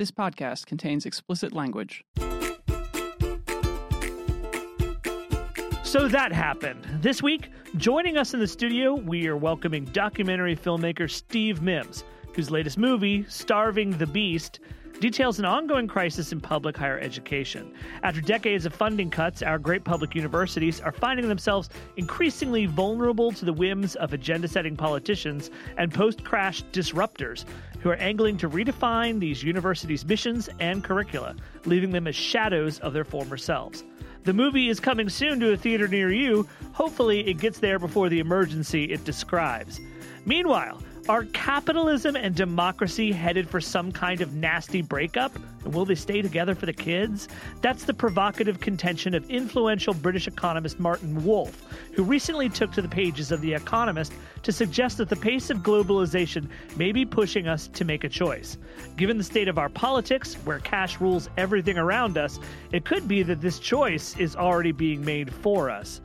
This podcast contains explicit language. So that happened. This week, joining us in the studio, we are welcoming documentary filmmaker Steve Mims, whose latest movie, Starving the Beast, details an ongoing crisis in public higher education. After decades of funding cuts, our great public universities are finding themselves increasingly vulnerable to the whims of agenda setting politicians and post crash disruptors who are angling to redefine these universities' missions and curricula, leaving them as shadows of their former selves. The movie is coming soon to a theater near you. Hopefully, it gets there before the emergency it describes. Meanwhile, are capitalism and democracy headed for some kind of nasty breakup? And will they stay together for the kids? That's the provocative contention of influential British economist Martin Wolf, who recently took to the pages of The Economist to suggest that the pace of globalization may be pushing us to make a choice. Given the state of our politics, where cash rules everything around us, it could be that this choice is already being made for us.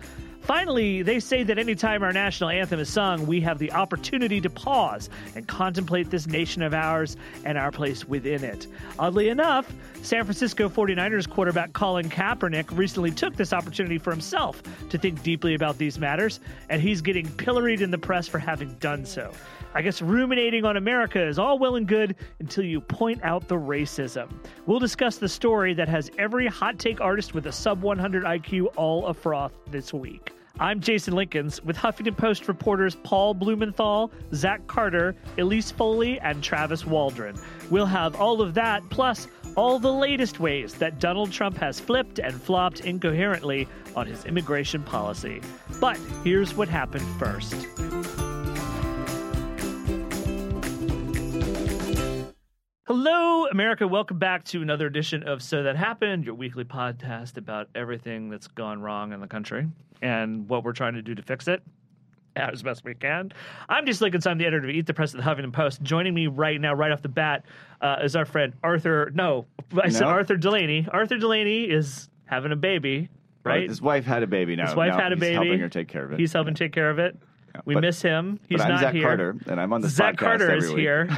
Finally, they say that anytime our national anthem is sung, we have the opportunity to pause and contemplate this nation of ours and our place within it. Oddly enough, San Francisco 49ers quarterback Colin Kaepernick recently took this opportunity for himself to think deeply about these matters, and he's getting pilloried in the press for having done so. I guess ruminating on America is all well and good until you point out the racism. We'll discuss the story that has every hot take artist with a sub 100 IQ all afroth this week. I'm Jason Linkins with Huffington Post reporters Paul Blumenthal, Zach Carter, Elise Foley, and Travis Waldron. We'll have all of that, plus all the latest ways that Donald Trump has flipped and flopped incoherently on his immigration policy. But here's what happened first. Hello, America. Welcome back to another edition of So That Happened, your weekly podcast about everything that's gone wrong in the country and what we're trying to do to fix it as best we can. I'm Jason Linkins. I'm the editor of Eat the Press at the Huffington Post. Joining me right now, right off the bat, uh, is our friend Arthur. No, I said No? Arthur Delaney. Arthur Delaney is having a baby, right? His wife had a baby now. His wife Now had a he's baby. helping her take care of it. He's helping take care of it. We But- miss him. He's but I'm not Zach here. Carter, and I'm on this Zach podcast Carter every is week. here.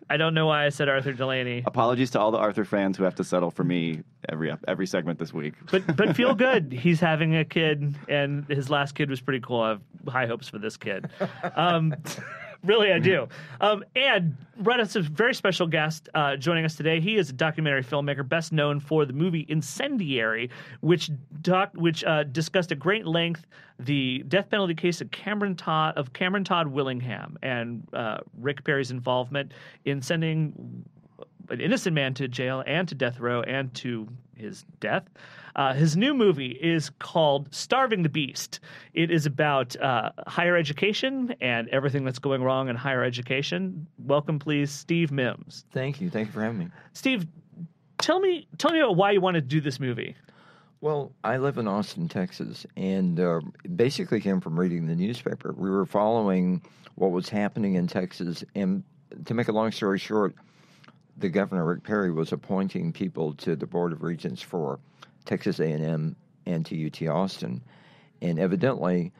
I don't know why I said Arthur Delaney. Apologies to all the Arthur fans who have to settle for me every every segment this week. but but feel good. He's having a kid, and his last kid was pretty cool. I have high hopes for this kid. Um, really, I do. Um, and right, it's a very special guest uh, joining us today. He is a documentary filmmaker, best known for the movie Incendiary, which doc which uh, discussed at great length the death penalty case of Cameron Todd of Cameron Todd Willingham and uh, Rick Perry's involvement in sending an innocent man to jail and to death row and to his death. Uh, his new movie is called Starving the Beast. It is about uh, higher education and everything that's going wrong in higher education. Welcome, please, Steve Mims. Thank you. Thank you for having me. Steve, tell me, tell me about why you wanted to do this movie. Well, I live in Austin, Texas, and uh, basically came from reading the newspaper. We were following what was happening in Texas, and to make a long story short, the governor Rick Perry was appointing people to the board of regents for Texas A&M and to UT Austin, and evidently,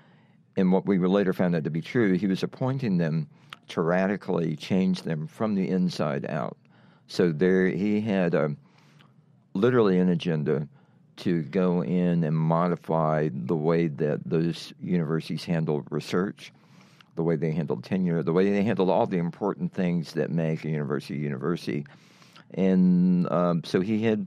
and what we later found out to be true, he was appointing them to radically change them from the inside out. So there, he had a literally an agenda to go in and modify the way that those universities handle research, the way they handled tenure, the way they handled all the important things that make a university a university. And um, so he had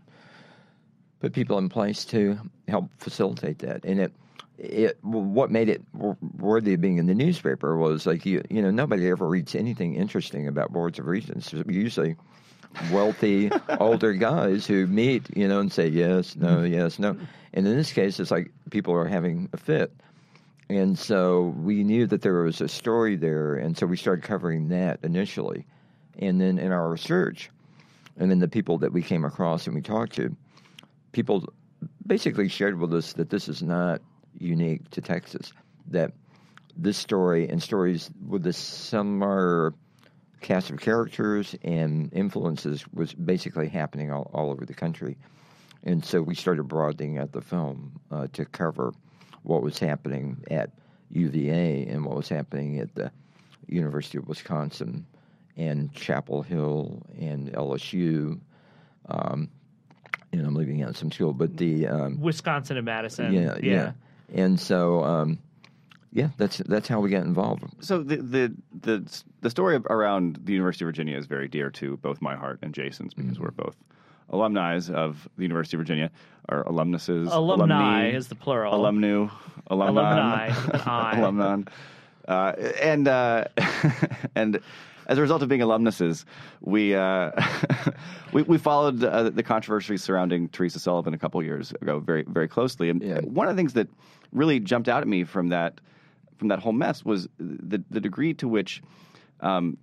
put people in place to help facilitate that. And it, it what made it worthy of being in the newspaper was like you you know nobody ever reads anything interesting about boards of regents. Usually, wealthy older guys who meet you know and say yes, no, yes, no. And in this case, it's like people are having a fit. And so we knew that there was a story there, and so we started covering that initially. And then in our research, and then the people that we came across and we talked to, people basically shared with us that this is not unique to Texas. That this story and stories with a similar cast of characters and influences was basically happening all, all over the country. And so we started broadening out the film uh, to cover what was happening at UVA and what was happening at the University of Wisconsin and Chapel Hill and LSU. Um, and I'm leaving out some school, but the um, Wisconsin and Madison. yeah, yeah, and so um, yeah, that's that's how we got involved. So the, the the the story around the University of Virginia is very dear to both my heart and Jason's because Mm-hmm. we're both alumni of the University of Virginia, or alumnuses, Alumni alumni, is the plural. alumnu, Alumni, alumni, with an I. alumnon, uh, and uh, and as a result of being alumnuses, we uh, we, we followed uh, the controversy surrounding Teresa Sullivan a couple years ago very very closely. And Yeah. one of the things that really jumped out at me from that from that whole mess was the the degree to which. Um,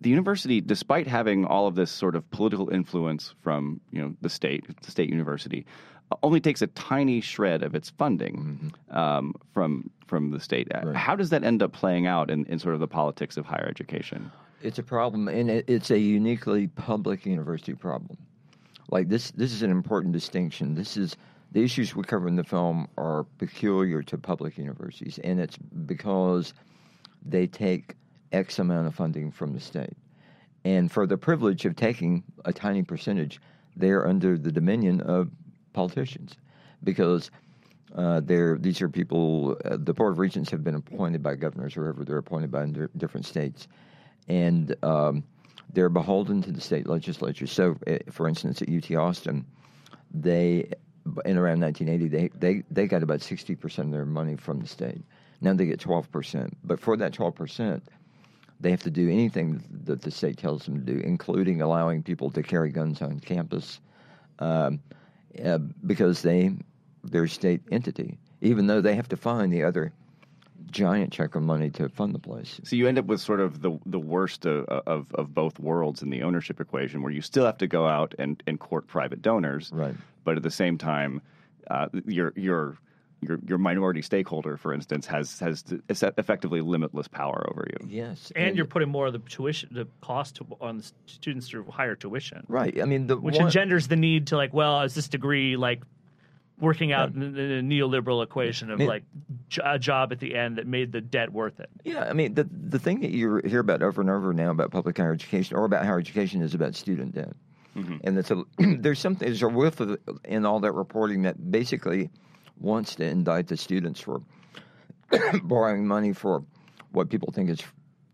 the university, despite having all of this sort of political influence from you know the state, the state university, uh, only takes a tiny shred of its funding um, from from the state. Uh, How does that end up playing out in, in sort of the politics of higher education? It's a problem, and it, it's a uniquely public university problem. Like this, this is an important distinction. This is the issues we cover in the film are peculiar to public universities, and it's because they take X amount of funding from the state, and for the privilege of taking a tiny percentage, they're under the dominion of politicians, because uh, they're these are people. Uh, the board of regents have been appointed by governors, or whoever they're appointed by in di- different states, and um, they're beholden to the state legislature. So, uh, for instance, at UT Austin, they in around 1980 they they they got about 60 percent of their money from the state. Now they get 12 percent, but for that 12 percent, they have to do anything that the state tells them to do, including allowing people to carry guns on campus, um, uh, because they they're a state entity, even though they have to find the other giant check of money to fund the place. So you end up with sort of the the worst of, of, of both worlds in the ownership equation, where you still have to go out and, and court private donors, Right. But at the same time, uh, your your your your minority stakeholder, for instance, has has effectively limitless power over you. Yes, And, you're putting more of the tuition, the cost to, on the students through higher tuition, right. I mean, the which one, engenders the need to like, well, is this degree like working out in a neoliberal equation of Yeah. like j- a job at the end that made the debt worth it? Yeah, I mean, the the thing that you hear about over and over now about public higher education or about higher education is about student debt, mm-hmm. and it's a there's something there's a whiff of in all that reporting that basically wants to indict the students for borrowing money for what people think is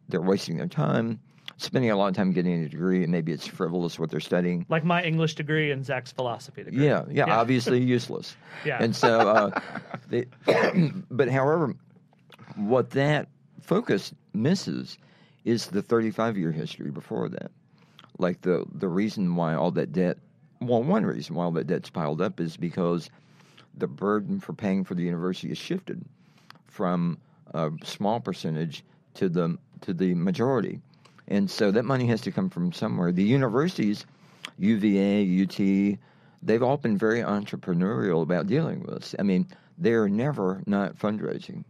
they're wasting their time, spending a lot of time getting a degree, and maybe it's frivolous what they're studying. Like my English degree and Zach's philosophy degree. Yeah, yeah, obviously useless. Yeah. And so, uh, they, but however, what that focus misses is the 35 year history before that. Like the, the reason why all that debt, well, one reason why all that debt's piled up is because the burden for paying for the university is shifted from a small percentage to the to the majority, and so that money has to come from somewhere. The universities, UVA, UT, they've all been very entrepreneurial about dealing with this. I mean, they're never not fundraising.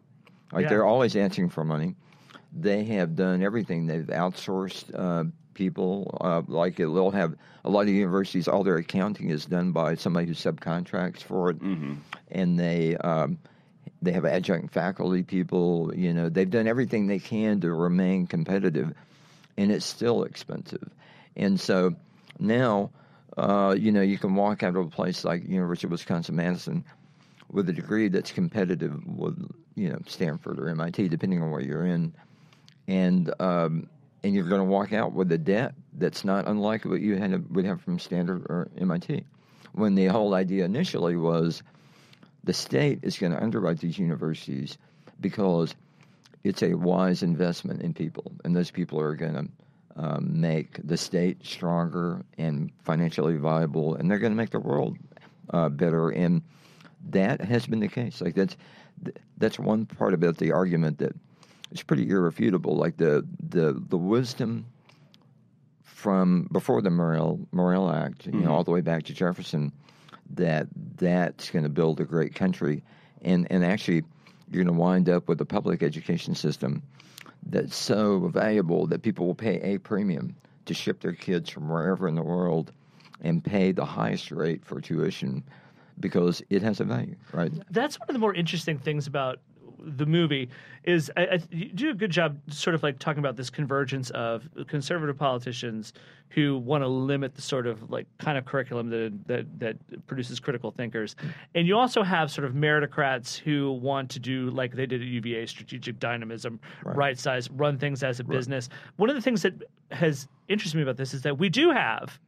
Like Yeah. they're always asking for money. They have done everything. They've outsourced uh, people. Uh, like they'll have a lot of universities. All their accounting is done by somebody who subcontracts for it, and they um, they have adjunct faculty people. You know, they've done everything they can to remain competitive, and it's still expensive. And so now, uh, you know, you can walk out of a place like University of Wisconsin Madison with a degree that's competitive with you know Stanford or MIT, depending on where you're in, and um, and you're going to walk out with a debt that's not unlike what you had would have from Stanford or MIT. When the whole idea initially was the state is going to underwrite these universities because it's a wise investment in people, and those people are going to um, make the state stronger and financially viable, and they're going to make the world uh, better. And that has been the case. Like that's that's one part about the argument that is pretty irrefutable. Like the the the wisdom from before the Morrill Morrill Act, you know, mm-hmm. all the way back to Jefferson, that that's going to build a great country, and and actually, you're going to wind up with a public education system that's so valuable that people will pay a premium to ship their kids from wherever in the world and pay the highest rate for tuition because it has a value, right? That's one of the more interesting things about the movie is I, I, you do a good job sort of like talking about this convergence of conservative politicians who want to limit the sort of like kind of curriculum that that that produces critical thinkers, and you also have sort of meritocrats who want to do like they did at UVA, strategic dynamism, right, size, run things as a business. One of the things that has interested me about this is that we do have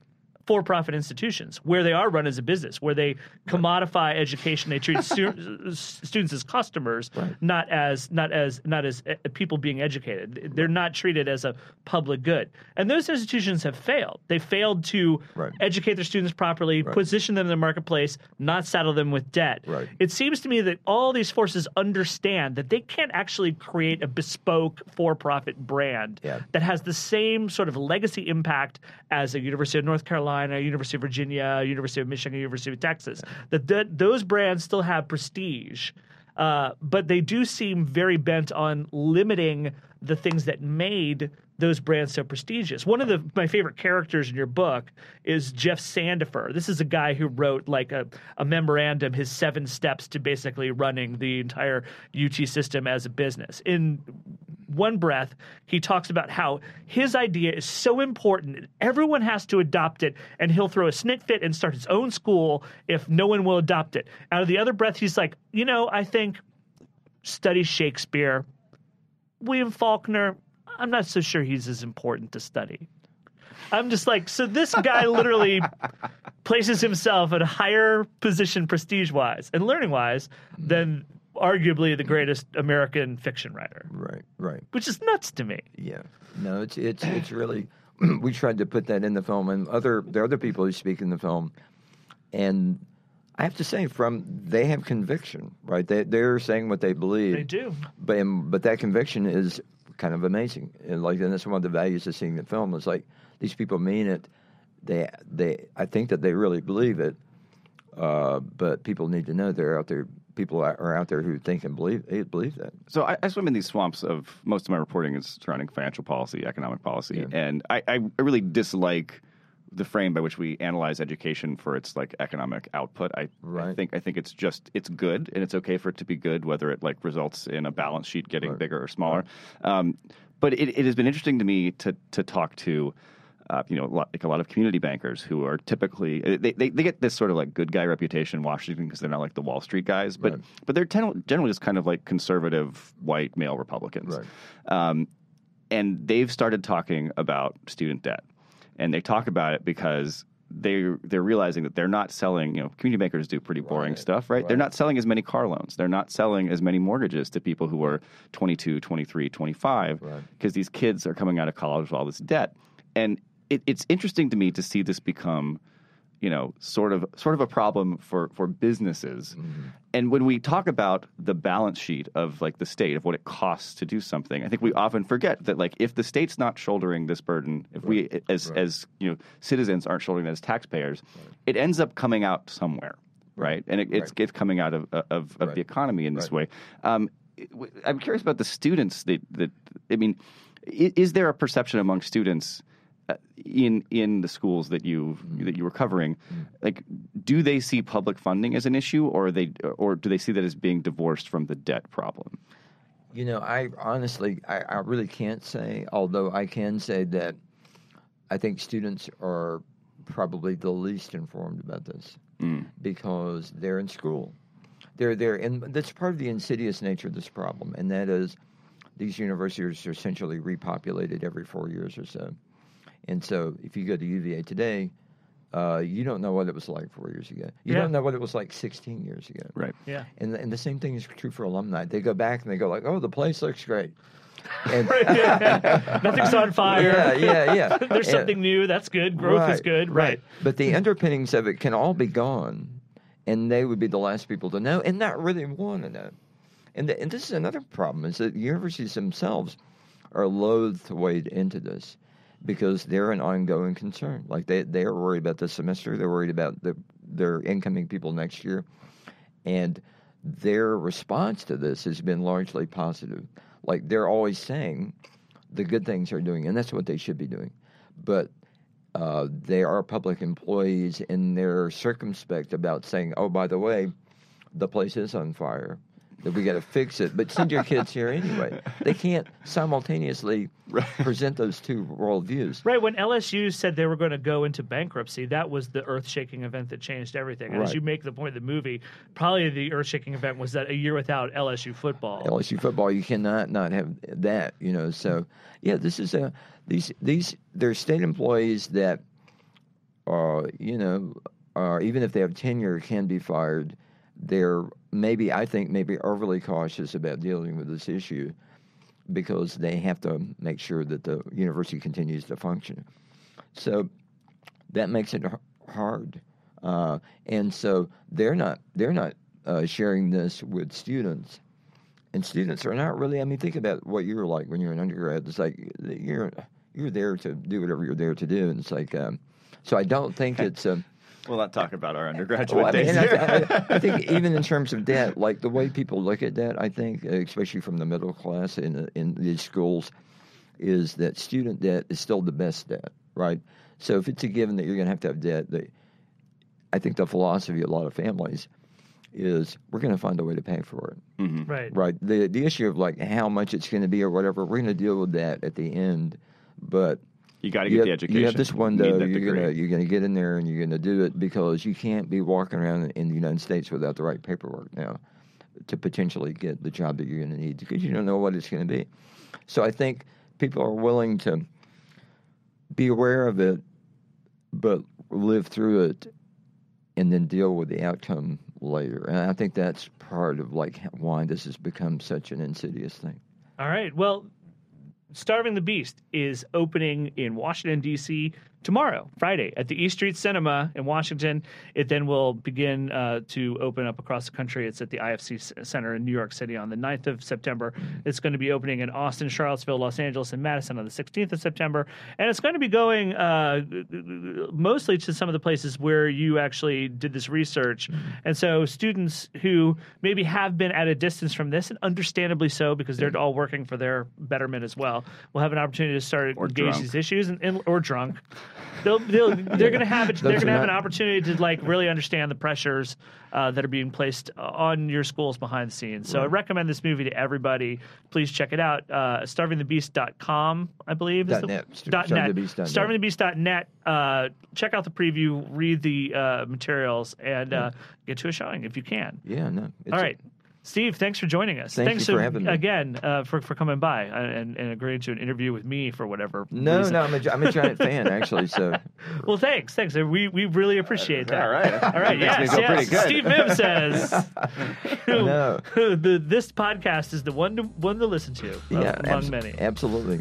for-profit institutions where they are run as a business, where they commodify education. They treat stu- students as customers, not as not as not as uh, people being educated. They're not treated as a public good. And those institutions have failed. They failed to Right. educate their students properly, position them in the marketplace, not saddle them with debt. Right. It seems to me that all these forces understand that they can't actually create a bespoke for-profit brand Yeah. that has the same sort of legacy impact as a University of North Carolina, University of Virginia, University of Michigan, University of Texas. That th- those brands still have prestige, uh, but they do seem very bent on limiting the things that made those brands so prestigious. One of the my favorite characters in your book is Jeff Sandefer. This is a guy who wrote like a, a memorandum, his seven steps to basically running the entire UT system as a business. In one breath, he talks about how his idea is so important, everyone has to adopt it, and he'll throw a snit fit and start his own school if no one will adopt it. Out of the other breath, he's like, you know, I think study Shakespeare, William Faulkner. I'm not so sure he's as important to study. I'm just like, so this guy literally places himself at a higher position prestige wise and learning wise than arguably the greatest American fiction writer, Right, right. which is nuts to me. Yeah. No, it's it's it's really we tried to put that in the film and other there are other people who speak in the film and I have to say from they have conviction, right? They they're saying what they believe. They do. But but that conviction is kind of amazing. And like and that's one of the values of seeing the film is like these people mean it. They they I think that they really believe it. Uh, but people need to know they're out there. People are out there who think and believe believe that. So I, I swim in these swamps of most of my reporting is surrounding financial policy, economic policy, and I, I really dislike the frame by which we analyze education for its like economic output. I, I think I think it's just it's good and it's okay for it to be good, whether it like results in a balance sheet getting bigger or smaller. Um, but it, it has been interesting to me to to talk to. Uh, you know, a lot, like a lot of community bankers who are typically they, they, they get this sort of like good guy reputation in Washington because they're not like the Wall Street guys, but but they're ten- generally just kind of like conservative white male Republicans. Right. Um, and they've started talking about student debt, and they talk about it because they they're realizing that they're not selling. You know, community bankers do pretty boring stuff, right? They're not selling as many car loans. They're not selling as many mortgages to people who are 22, 23, 25, because these kids are coming out of college with all this debt. And it, it's interesting to me to see this become you know, sort of sort of a problem for for businesses. And when we talk about the balance sheet of like the state of what it costs to do something, I think we often forget that like if the state's not shouldering this burden, if we as as you know citizens aren't shouldering it as taxpayers, it ends up coming out somewhere, right? And it, it's it's coming out of of, of the economy in this way. Um, I'm curious about the students that that I mean, is there a perception among students? Uh, in in the schools that you mm-hmm. that you were covering, mm-hmm. like, do they see public funding as an issue, or are they or do they see that as being divorced from the debt problem? You know, I honestly, I, I really can't say. Although I can say that I think students are probably the least informed about this mm. because they're in school. They're there, and that's part of the insidious nature of this problem, and that is these universities are essentially repopulated every four years or so. And so, if you go to UVA today, uh, you don't know what it was like four years ago. You Yeah. don't know what it was like 16 years ago. Right. Yeah. And and the same thing is true for alumni. They go back and they go like, "Oh, the place looks great." And Nothing's on fire. yeah, yeah, yeah. There's And- something new. That's good. Growth is Right, good. Right. But the underpinnings of it can all be gone, and they would be the last people to know, and not really want to know. And the, and this is another problem: is that universities themselves are loath to wade into this. Because they're an ongoing concern. Like they they are worried about this semester. They're worried about the, their incoming people next year, and their response to this has been largely positive. Like they're always saying the good things they're doing, and that's what they should be doing. But uh, they are public employees, and they're circumspect about saying, "Oh, by the way, the place is on fire." That we got to fix it, but send your kids here anyway. They can't simultaneously present those two worldviews. Right when LSU said they were going to go into bankruptcy, that was the earth-shaking event that changed everything. And as you make the point of the movie, probably the earth-shaking event was that a year without LSU football. LSU football, you cannot not have that, you know. So yeah, this is a these these they're state employees that are you know are even if they have tenure can be fired. They're maybe I think maybe overly cautious about dealing with this issue because they have to make sure that the university continues to function. So that makes it hard, uh, and so they're not they're not uh, sharing this with students and students are not really. I mean, think about what you're like when you're an undergrad. It's like you're you're there to do whatever you're there to do, and it's like. Um, so I don't think it's. Um, We'll not talk about our undergraduate well, I, mean, days. here. I, I, I think even in terms of debt, like the way people look at debt, I think, uh, especially from the middle class in in these schools, is that student debt is still the best debt, right? So if it's a given that you're going to have to have debt, they, I think the philosophy of a lot of families is we're going to find a way to pay for it. Right. Right. The the issue of like how much it's going to be or whatever, we're going to deal with that at the end. But you got to you get have, the education. you have this You need window. that You're gonna you're gonna get in there and you're gonna do it because you can't be walking around in the United States without the right paperwork now to potentially get the job that you're going to need because you don't know what it's going to be. So I think people are willing to be aware of it, but live through it and then deal with the outcome later. And I think that's part of like why this has become such an insidious thing. All right. Well, Starving the Beast is opening in Washington, D.C. tomorrow, Friday, at the East Street Cinema in Washington. It then will begin uh, to open up across the country. It's at the IFC Center in New York City on the 9th of September. It's going to be opening in Austin, Charlottesville, Los Angeles, and Madison on the 16th of September. And it's going to be going uh, mostly to some of the places where you actually did this research. And so students who maybe have been at a distance from this, and understandably so, because they're all working for their betterment as well, will have an opportunity to start Or engage drunk. these issues and, and or drunk. They'll, they'll, they're going to have it, they're going to have an opportunity to like really understand the pressures uh, that are being placed on your schools behind the scenes. So I recommend this movie to everybody. Please check it out. Uh, StarvingTheBeast.com, I believe. is Dot the- net. Dot net. StarvingTheBeast.net. Uh, check out the preview, read the uh, materials, and uh, get to a showing if you can. Yeah, no. It's All right. Steve, thanks for joining us. Thank thanks for having me. again uh, for for coming by and, and agreeing to an interview with me for whatever. No, reason. no, I'm a, I'm a giant fan actually. So Well, thanks, thanks. We we really appreciate that. All right. all right. Yes, yes. Steve Mims says No. the, this podcast is the one to one to listen to yeah, among abs- many. absolutely.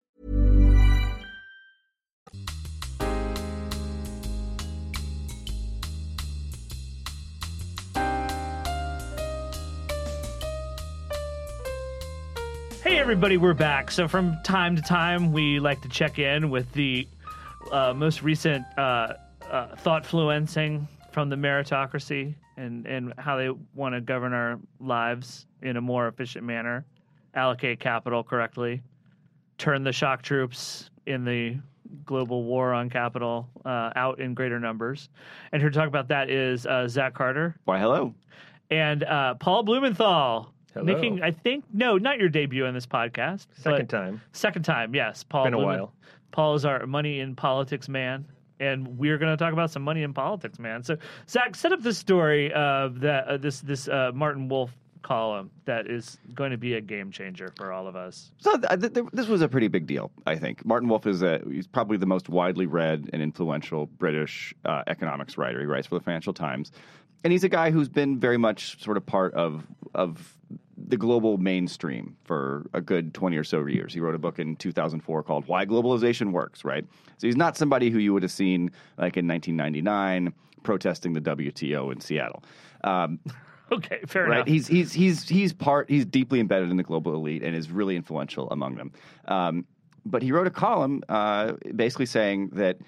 Everybody, we're back. So, from time to time, we like to check in with the uh, most recent uh, uh, thought fluencing from the meritocracy and, and how they want to govern our lives in a more efficient manner, allocate capital correctly, turn the shock troops in the global war on capital uh, out in greater numbers. And here to talk about that is uh, Zach Carter Why, hello. and uh, Paul Blumenthal. Hello. Making, I think, no, not your debut on this podcast. Second time. Second time, yes. Paul. Been a Blumen- while. Paul is our money in politics man, and we're going to talk about some money in politics, man. So, Zach, set up this story of that uh, this this uh, Martin Wolf column that is going to be a game changer for all of us. So th- th- th- this was a pretty big deal, I think. Martin Wolf is a, he's probably the most widely read and influential British uh, economics writer. He writes for the Financial Times, and he's a guy who's been very much sort of part of of the global mainstream for a good 20 or so years. He wrote a book in 2004 called Why Globalization Works, right? So he's not somebody who you would have seen like in 1999 protesting the WTO in Seattle. Um, Okay, fair right? enough. He's he's he's he's part. He's deeply embedded in the global elite and is really influential among them. Um, but he wrote a column uh, basically saying that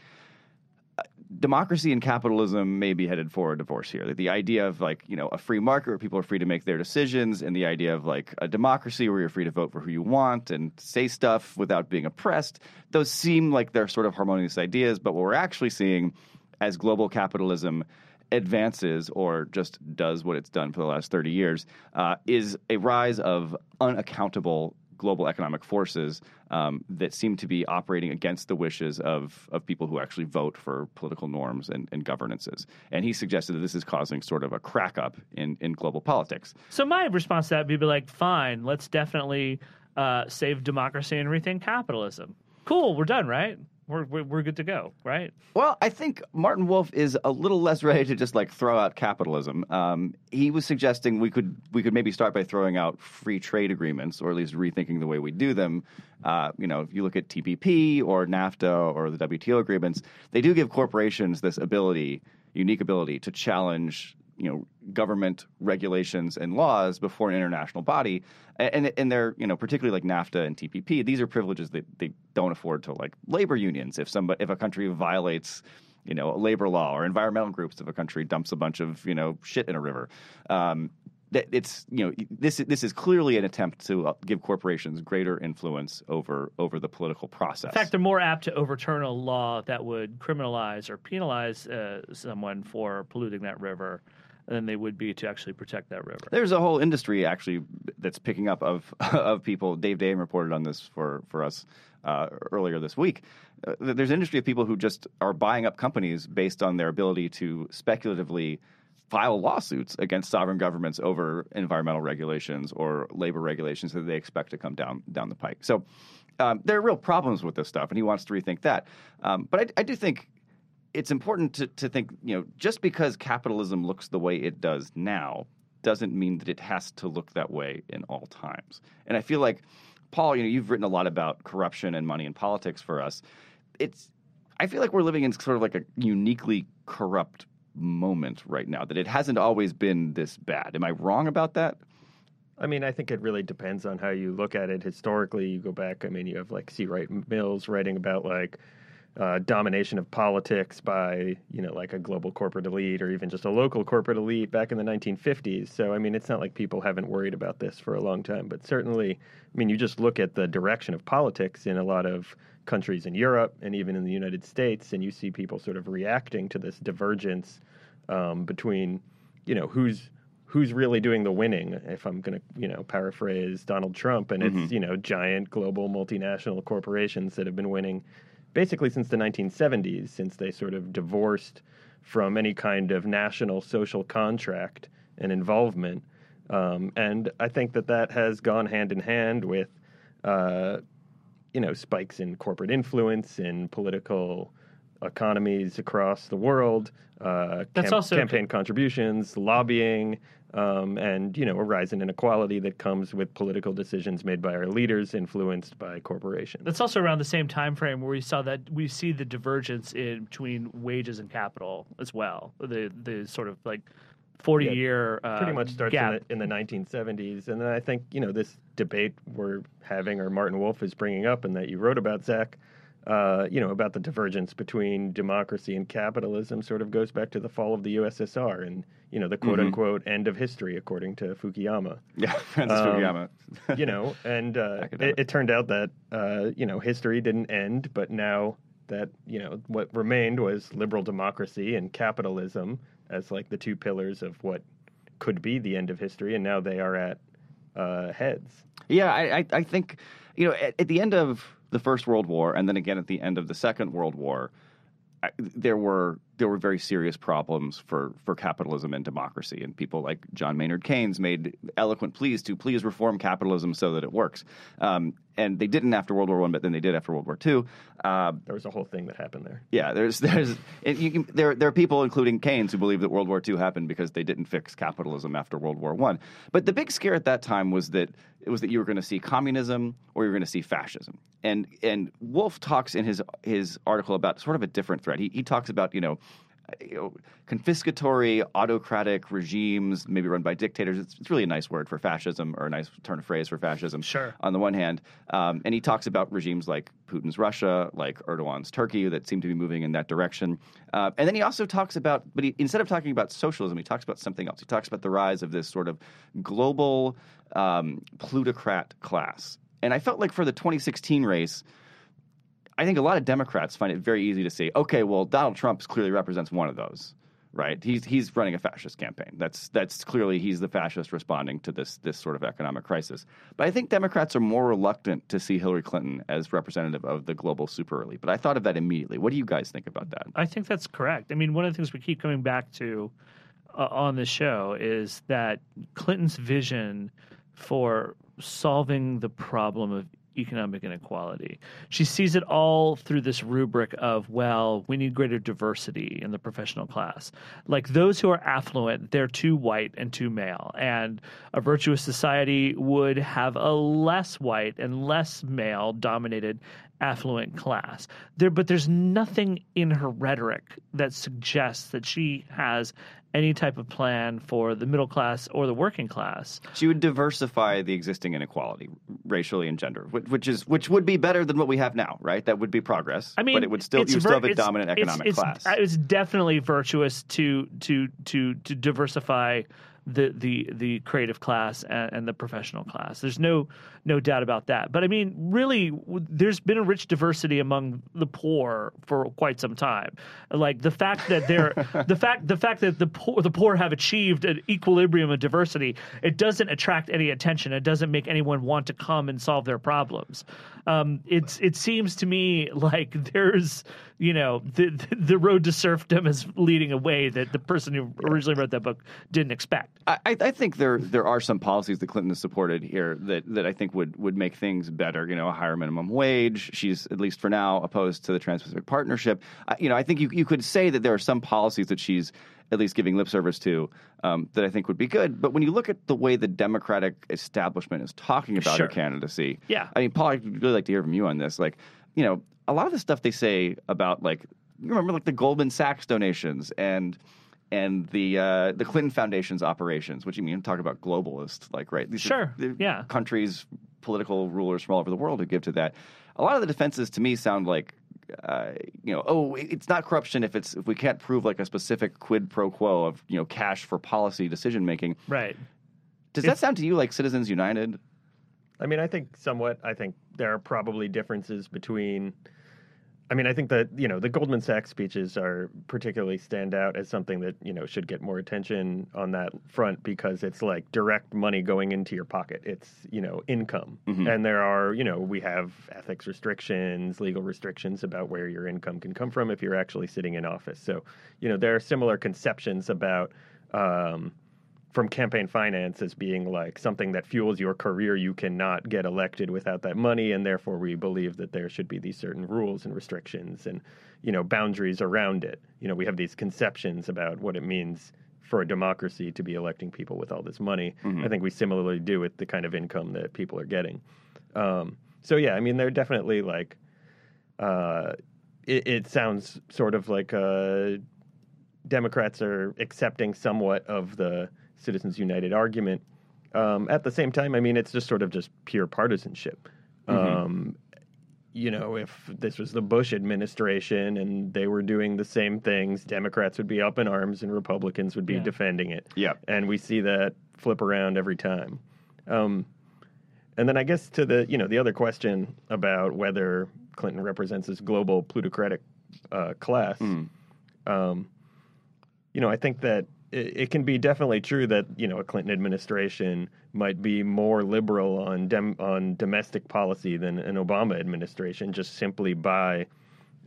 democracy and capitalism may be headed for a divorce here. That the idea of like you know a free market where people are free to make their decisions, and the idea of like a democracy where you're free to vote for who you want and say stuff without being oppressed. Those seem like they're sort of harmonious ideas, but what we're actually seeing as global capitalism advances or just does what it's done for the last 30 years uh, is a rise of unaccountable global economic forces um, that seem to be operating against the wishes of, of people who actually vote for political norms and, and governances. And he suggested that this is causing sort of a crack up in, in global politics. So my response to that would be like, fine, let's definitely uh, save democracy and rethink capitalism. Cool, we're done, right? We're, we're we're good to go, right? Well, I think Martin Wolf is a little less ready to just like throw out capitalism. Um, he was suggesting we could we could maybe start by throwing out free trade agreements, or at least rethinking the way we do them. Uh, you know, if you look at TPP or NAFTA or the WTO agreements, they do give corporations this ability, unique ability, to challenge you know government regulations and laws before an international body and and they're you know particularly like NAFTA and TPP these are privileges that they don't afford to like labor unions if somebody if a country violates you know labor law or environmental groups if a country dumps a bunch of you know shit in a river um, that it's you know this this is clearly an attempt to uh, give corporations greater influence over over the political process. In fact, they're more apt to overturn a law that would criminalize or penalize uh, someone for polluting that river than they would be to actually protect that river. There's a whole industry actually that's picking up of of people. Dave Dame reported on this for for us uh, earlier this week. Uh, there's an industry of people who just are buying up companies based on their ability to speculatively file lawsuits against sovereign governments over environmental regulations or labor regulations that they expect to come down down the pike. So um, there are real problems with this stuff, and he wants to rethink that. Um, but I, I do think it's important to, to think, you know, just because capitalism looks the way it does now doesn't mean that it has to look that way in all times. And I feel like, Paul, you know, you've written a lot about corruption and money in politics for us. It's, I feel like we're living in sort of like a uniquely corrupt moment right now, that it hasn't always been this bad. Am I wrong about that? I mean, I think it really depends on how you look at it. Historically, you go back. I mean, you have like C. Wright Mills writing about like uh, domination of politics by you know like a global corporate elite or even just a local corporate elite back in the 1950s. So I mean, it's not like people haven't worried about this for a long time. But certainly, I mean, you just look at the direction of politics in a lot of countries in Europe and even in the United States, and you see people sort of reacting to this divergence um, between you know who's who's really doing the winning if i'm going to you know paraphrase donald trump and it's you know giant global multinational corporations that have been winning basically since the 1970s since they sort of divorced from any kind of national social contract and involvement. Um, and i think that that has gone hand in hand with uh, you know spikes in corporate influence in political economies across the world, uh, That's also- campaign contributions, lobbying, um, and you know a rise in inequality that comes with political decisions made by our leaders, influenced by corporations. That's also around the same time frame where we saw that we see the divergence in between wages and capital as well. The the sort of like forty Yeah, year uh, pretty much starts in the, in the 1970s. And then I think, you know, this debate we're having, or Martin Wolf is bringing up, and that you wrote about, Zach, uh, you know, about the divergence between democracy and capitalism sort of goes back to the fall of the USSR and, you know, the quote unquote end of history, according to Fukuyama. Yeah, Francis Um, Fukuyama. you know, and uh, it, it turned out that, uh, you know, history didn't end, but now that, you know, what remained was liberal democracy and capitalism as like the two pillars of what could be the end of history. And now they are at uh, heads. Yeah, I, I, I think you know at, at the end of the First World War, and then again at the end of the Second World War, there were there were very serious problems for for capitalism and democracy, and people like John Maynard Keynes made eloquent pleas to please reform capitalism so that it works. Um, and they didn't after World War One, but then they did after World War Two. Uh, There was a whole thing that happened there. yeah, there's there's can, there there are people, including Keynes, who believe that World War II happened because they didn't fix capitalism after World War One. But the big scare at that time was that it was that you were going to see communism or you were going to see fascism. And and Wolf talks in his his article about sort of a different threat. He he talks about you know. You know, confiscatory, autocratic regimes, maybe run by dictators. It's, it's really a nice word for fascism, or a nice turn of phrase for fascism. Sure. On the one hand, um, and he talks about regimes like Putin's Russia, like Erdogan's Turkey, that seem to be moving in that direction. Uh, and then he also talks about, but he, instead of talking about socialism, he talks about something else. He talks about the rise of this sort of global um, plutocrat class. And I felt like for the 2016 race, I think a lot of Democrats find it very easy to say, okay, well, Donald Trump clearly represents one of those, right? He's he's running a fascist campaign. That's that's clearly he's the fascist responding to this this sort of economic crisis. But I think Democrats are more reluctant to see Hillary Clinton as representative of the global super elite. But I thought of that immediately. What do you guys think about that? I think that's correct. I mean, one of the things we keep coming back to uh, on the show is that Clinton's vision for solving the problem of economic inequality. She sees it all through this rubric of, well, we need greater diversity in the professional class. Like those who are affluent, they're too white and too male. And a virtuous society would have a less white and less male dominated affluent class. There but there's nothing in her rhetoric that suggests that she has any type of plan for the middle class or the working class. She would diversify the existing inequality, racially and gender, which, which is which would be better than what we have now, right? That would be progress. I mean, but it would still it's you still have a it's- dominant it's- economic it's, class. It's definitely virtuous to to to to diversify the the the creative class and, and the professional class. There's no no doubt about that. But I mean, really, w- there's been a rich diversity among the poor for quite some time. Like the fact that they're the fact the fact that the poor the poor have achieved an equilibrium of diversity. It doesn't attract any attention. It doesn't make anyone want to come and solve their problems. Um, it's it seems to me like there's you know the the- road to serfdom is leading a way that the person who originally wrote that book didn't expect. I, I think there there are some policies that Clinton has supported here that, that I think would, would make things better. You know, a higher minimum wage. She's at least for now opposed to the Trans-Pacific Partnership. I, you know, I think you you could say that there are some policies that she's at least giving lip service to um, that I think would be good. But when you look at the way the Democratic establishment is talking about Sure. her candidacy, Yeah. I mean, Paul, I'd really like to hear from you on this. Like, you know, a lot of the stuff they say about like you remember like the Goldman Sachs donations and and the uh, the Clinton Foundation's operations, which you mean talk about globalist, like right? These Sure, they're yeah. countries, political rulers from all over the world who give to that. A lot of the defenses to me sound like. Uh, you know, oh, it's not corruption if it's if we can't prove like a specific quid pro quo of you know cash for policy decision making. Right. Does that sound to you like Citizens United? I mean, I think somewhat. I think there are probably differences between. I mean, I think that you know the Goldman Sachs speeches are particularly stand out as something that you know should get more attention on that front because it's like direct money going into your pocket. It's you know income, and there are you know we have ethics restrictions, legal restrictions about where your income can come from if you're actually sitting in office. So you know there are similar conceptions about. Um, from campaign finance as being like something that fuels your career. You cannot get elected without that money, and therefore we believe that there should be these certain rules and restrictions and you know boundaries around it. You know, we have these conceptions about what it means for a democracy to be electing people with all this money. I think we similarly do with the kind of income that people are getting. Um, so yeah, I mean, they're definitely like. Uh, it, it sounds sort of like uh, Democrats are accepting somewhat of the Citizens United argument. Um, at the same time, I mean, it's just sort of just pure partisanship. Um, you know, if this was the Bush administration and they were doing the same things, Democrats would be up in arms and Republicans would be Yeah. defending it. Yeah. And we see that flip around every time. Um, and then I guess to the you know the other question about whether Clinton represents this global plutocratic uh, class. Um, you know, I think that it, it can be definitely true that you know a Clinton administration might be more liberal on dem- on domestic policy than an Obama administration, just simply by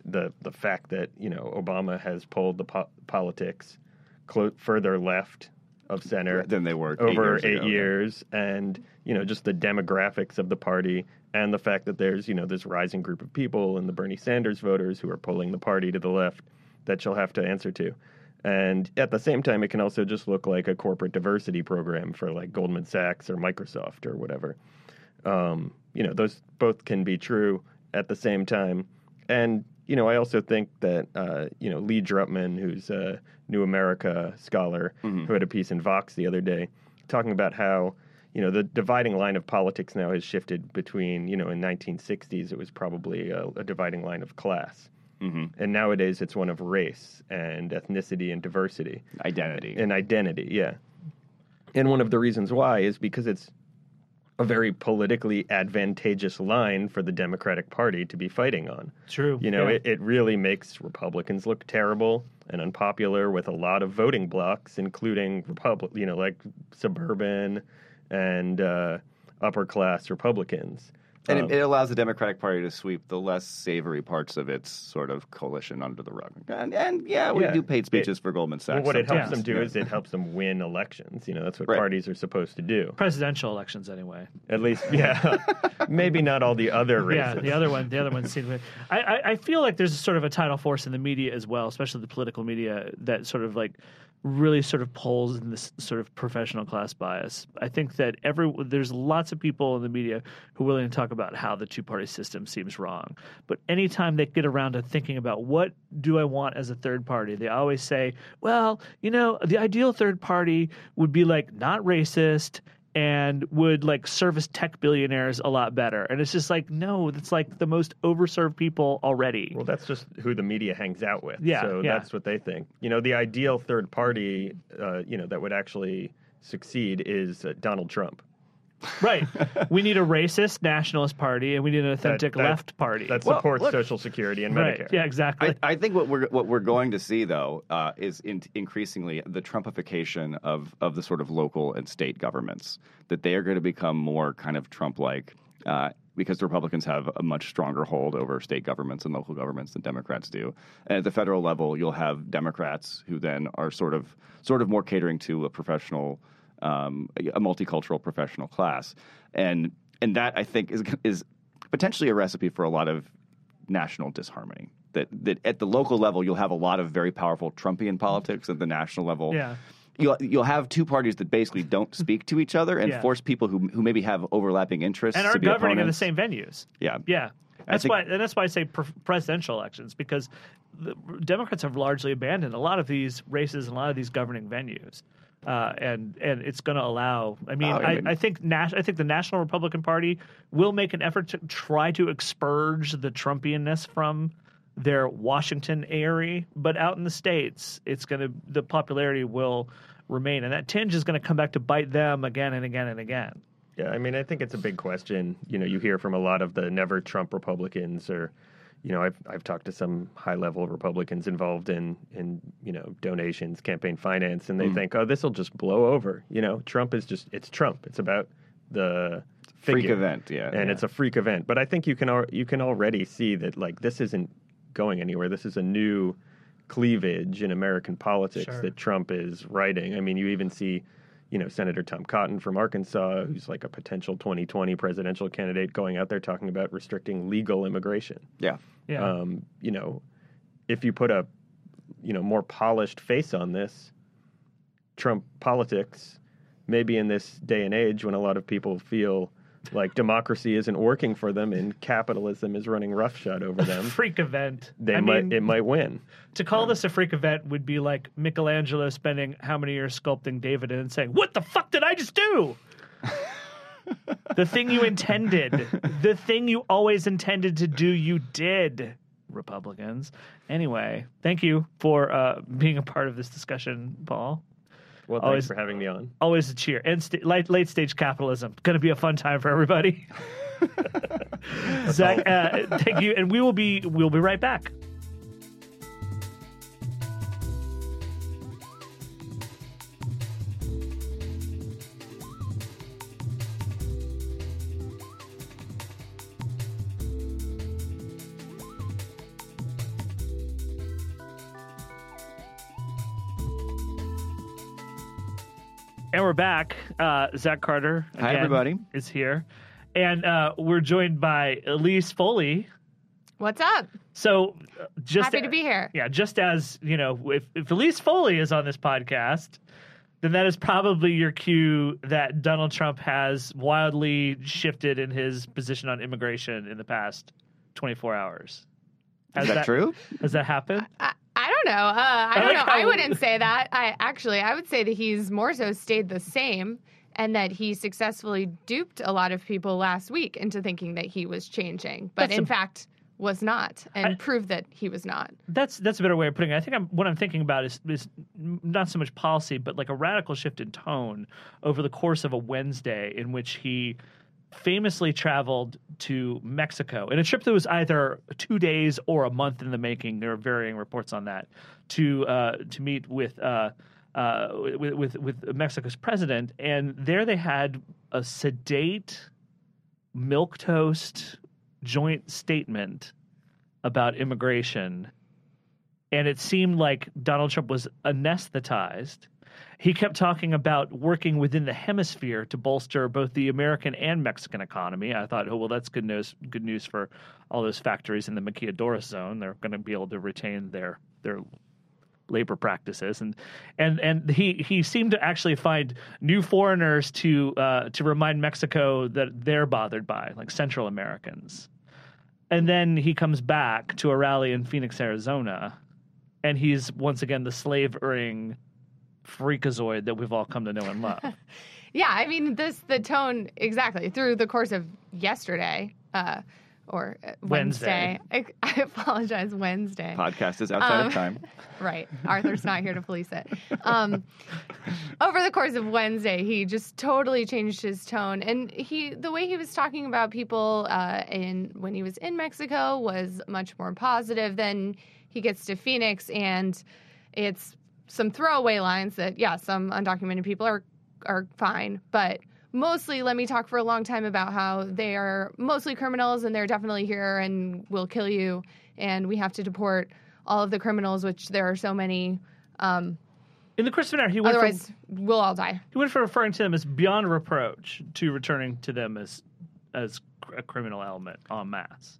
the the fact that you know Obama has pulled the po- politics clo- further left of center Than they were eight over years eight ago. years, and you know just the demographics of the party and the fact that there's you know this rising group of people and the Bernie Sanders voters who are pulling the party to the left that she'll have to answer to. And at the same time, it can also just look like a corporate diversity program for like Goldman Sachs or Microsoft or whatever. Um, you know, those both can be true at the same time. And, you know, I also think that, uh, you know, Lee Drutman, who's a New America scholar, who had a piece in Vox the other day, talking about how, you know, the dividing line of politics now has shifted between, you know, in 1960s, it was probably a, a dividing line of class. Mm-hmm. And nowadays it's one of race and ethnicity and diversity Identity. and identity, yeah. And one of the reasons why is because it's a very politically advantageous line for the Democratic Party to be fighting on. True. You know, yeah. it, it really makes Republicans look terrible and unpopular with a lot of voting blocks, including Republic, you know, like suburban and uh, upper class Republicans. And Um, it, it allows the Democratic Party to sweep the less savory parts of its sort of coalition under the rug. And, and yeah, we Yeah. do paid speeches for Goldman Sachs. well, what it helps them do Yeah. is it helps them win elections. You know, that's what Right. parties are supposed to do. Presidential elections, anyway. At least, yeah. Maybe not all the other races. Yeah, the other one, the other one seemed. I, I, I feel like there's sort of a tidal force in the media as well, especially the political media, that sort of like really sort of pulls in this sort of professional class bias. I think that every there's lots of people in the media who are willing to talk about how the two party system seems wrong, but anytime they get around to thinking about what do I want as a third party, they always say, well, you know, the ideal third party would be like not racist and would like service tech billionaires a lot better. And it's just like, no, that's like the most overserved people already. Well, that's just who the media hangs out with. Yeah, So yeah. that's what they think. You know, the ideal third party, uh, you know, that would actually succeed is uh, Donald Trump. Right. We need a racist nationalist party and we need an authentic that- left party. That Well, supports look- Social Security and right. Medicare. Yeah, exactly. I, I think what we're what we're going to see though uh, is in, increasingly the Trumpification of of the sort of local and state governments that they are going to become more kind of Trump-like uh, because the Republicans have a much stronger hold over state governments and local governments than Democrats do. And at the federal level, you'll have Democrats who then are sort of sort of more catering to a professional, um, a multicultural professional class, and and that I think is is potentially a recipe for a lot of national disharmony. That that at the local level you'll have a lot of very powerful Trumpian politics. At the national level, Yeah. you'll you'll have two parties that basically don't speak to each other and Yeah. force people who who maybe have overlapping interests and to are be governing in the same venues. Yeah, Yeah. That's think- why and that's why I say pre- presidential elections because the Democrats have largely abandoned a lot of these races and a lot of these governing venues. Uh, and and it's going to allow. I mean, Oh, I I, mean- I think Nas- I think the National Republican Party will make an effort to try to expurge the Trumpianness from their Washington area, but out in the states, it's going to the popularity will remain, and that tinge is going to come back to bite them again and again and again. Yeah, I mean, I think it's a big question. You know, you hear from a lot of the never Trump Republicans, or you know, I've I've talked to some high level Republicans involved in in you know donations, campaign finance, and they hmm. think, oh, this will just blow over. You know, Trump is just it's Trump. It's about the freak figure. event. Yeah, and yeah. it's a freak event. But I think you can al- you can already see that like this isn't going anywhere. This is a new cleavage in American politics Sure. that Trump is writing. I mean, you even see, you know, Senator Tom Cotton from Arkansas, who's like a potential 2020 presidential candidate, going out there talking about restricting legal immigration. yeah. Yeah. Um, you know, if you put a, you know, more polished face on this, Trump politics, maybe in this day and age when a lot of people feel like democracy isn't working for them and capitalism is running roughshod over them, freak event. they I might mean, it might win. To call this a freak event would be like Michelangelo spending how many years sculpting David and saying, "What the fuck did I just do?" the thing you intended, the thing you always intended to do, you did. Republicans. Anyway, thank you for uh, being a part of this discussion, Paul. Well, thanks Always- for having me on. Always a cheer. And st- late, late stage capitalism. Going to be a fun time for everybody. Zach, uh, thank you, and we will be we'll be right back. And we're back. Uh, Zach Carter. Hi, everybody. Is here, and uh, we're joined by Elise Foley. What's up? So, uh, just Happy to be here. Yeah, just as you know, if, if Elise Foley is on this podcast, then that is probably your cue that Donald Trump has wildly shifted in his position on immigration in the past 24 hours. Is that true? Has that happened? I, I don't know. Uh, I don't like know. I wouldn't say that. I actually, I would say that he's more so stayed the same, and that he successfully duped a lot of people last week into thinking that he was changing, but That's in a- fact was not, and I- proved that he was not. That's that's a better way of putting it. I think I'm, what I'm thinking about is is not so much policy, but like a radical shift in tone over the course of a Wednesday, in which he famously traveled to Mexico in a trip that was either two days or a month in the making. There are varying reports on that to uh, to meet with. Uh, uh, with, with with Mexico's president, and there they had a sedate, milk toast joint statement about immigration and it seemed like Donald Trump was anesthetized. He kept talking about working within the hemisphere to bolster both the American and Mexican economy. I thought, oh well, that's good news. Good news for all those factories in the Maquiladora zone. They're going to be able to retain their their labor practices, and and and he he seemed to actually find new foreigners to uh, to remind Mexico that they're bothered by, like Central Americans. And then he comes back to a rally in Phoenix, Arizona, and he's once again the slavering freakazoid that we've all come to know and love. Yeah, I mean, this the tone exactly through the course of yesterday uh, or uh, Wednesday. Wednesday. I, I apologize, Wednesday. Podcast is outside Um, of time. Right. Arthur's not here to police it. Um, over the course of Wednesday, he just totally changed his tone, and he the way he was talking about people uh, in when he was in Mexico was much more positive. than he gets to Phoenix, and it's some throwaway lines that yeah, some undocumented people are are fine, but mostly let me talk for a long time about how they are mostly criminals and they're definitely here and will kill you. And we have to deport all of the criminals which there are so many um, In the course of an hour, he went otherwise from we'll all die. he went from referring to them as beyond reproach to returning to them as as a criminal element en masse.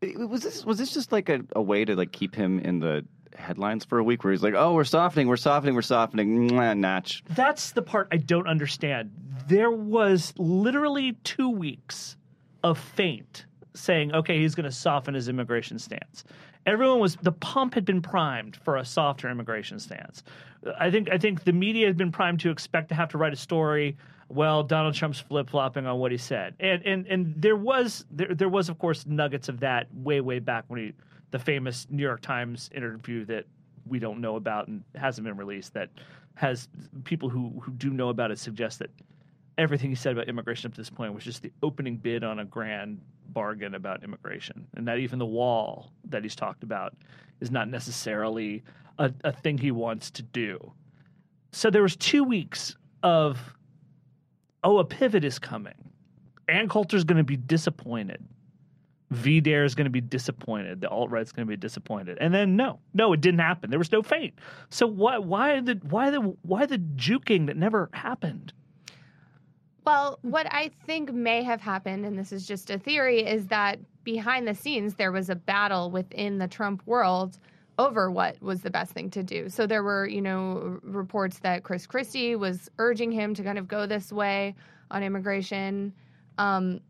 Was this was this just like a, a way to like keep him in the headlines for a week where he's like, oh, we're softening, we're softening, we're softening, notch. That's the part I don't understand. There was literally two weeks of feint saying, okay, he's going to soften his immigration stance. Everyone was the pump had been primed for a softer immigration stance. I think I think the media had been primed to expect to have to write a story. Well, Donald Trump's flip flopping on what he said, and and and there was there there was of course nuggets of that way way back when he the famous New York Times interview that we don't know about and hasn't been released that has people who who do know about it suggest that everything he said about immigration up to this point was just the opening bid on a grand bargain about immigration, and that even the wall that he's talked about is not necessarily a, a thing he wants to do. So there was two weeks of, oh, a pivot is coming. Ann Coulter's going to be disappointed. VDare is going to be disappointed. The alt right's going to be disappointed. And then no, no, it didn't happen. There was no feint. So why, why the, why the, why the juking that never happened? Well, what I think may have happened, and this is just a theory, is that behind the scenes there was a battle within the Trump world over what was the best thing to do. So there were, you know, reports that Chris Christie was urging him to kind of go this way on immigration. Um,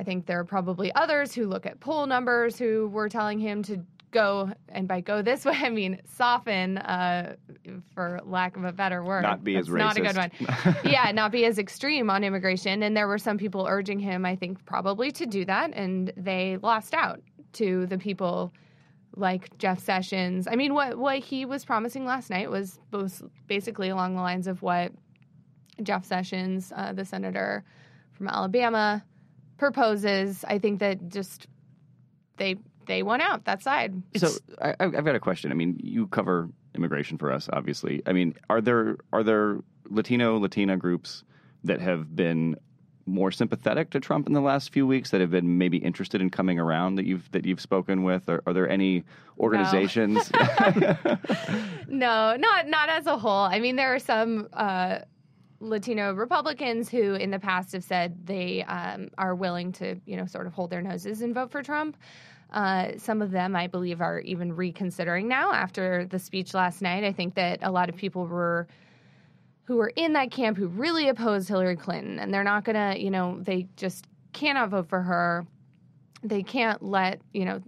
I think there are probably others who look at poll numbers who were telling him to go and by go this way I mean soften, uh, for lack of a better word. Not be as That's Not a good one. yeah, not be as extreme on immigration. And there were some people urging him, I think, probably to do that, and they lost out to the people like Jeff Sessions. I mean, what what he was promising last night was both basically along the lines of what Jeff Sessions, uh, the senator from Alabama, proposes. I think that just they they won out that side. So I, I've got a question. I mean, you cover immigration for us, obviously. I mean, are there are there Latino Latina groups that have been more sympathetic to Trump in the last few weeks that have been maybe interested in coming around that you've that you've spoken with? Are, are there any organizations? No, not not as a whole. I mean, there are some uh, Latino Republicans who, in the past, have said they um, are willing to, you know, sort of hold their noses and vote for Trump. Uh, some of them, I believe, are even reconsidering now after the speech last night. I think that a lot of people were who were in that camp who really opposed Hillary Clinton, and they're not gonna, you know, they just cannot vote for her. They can't let, you know,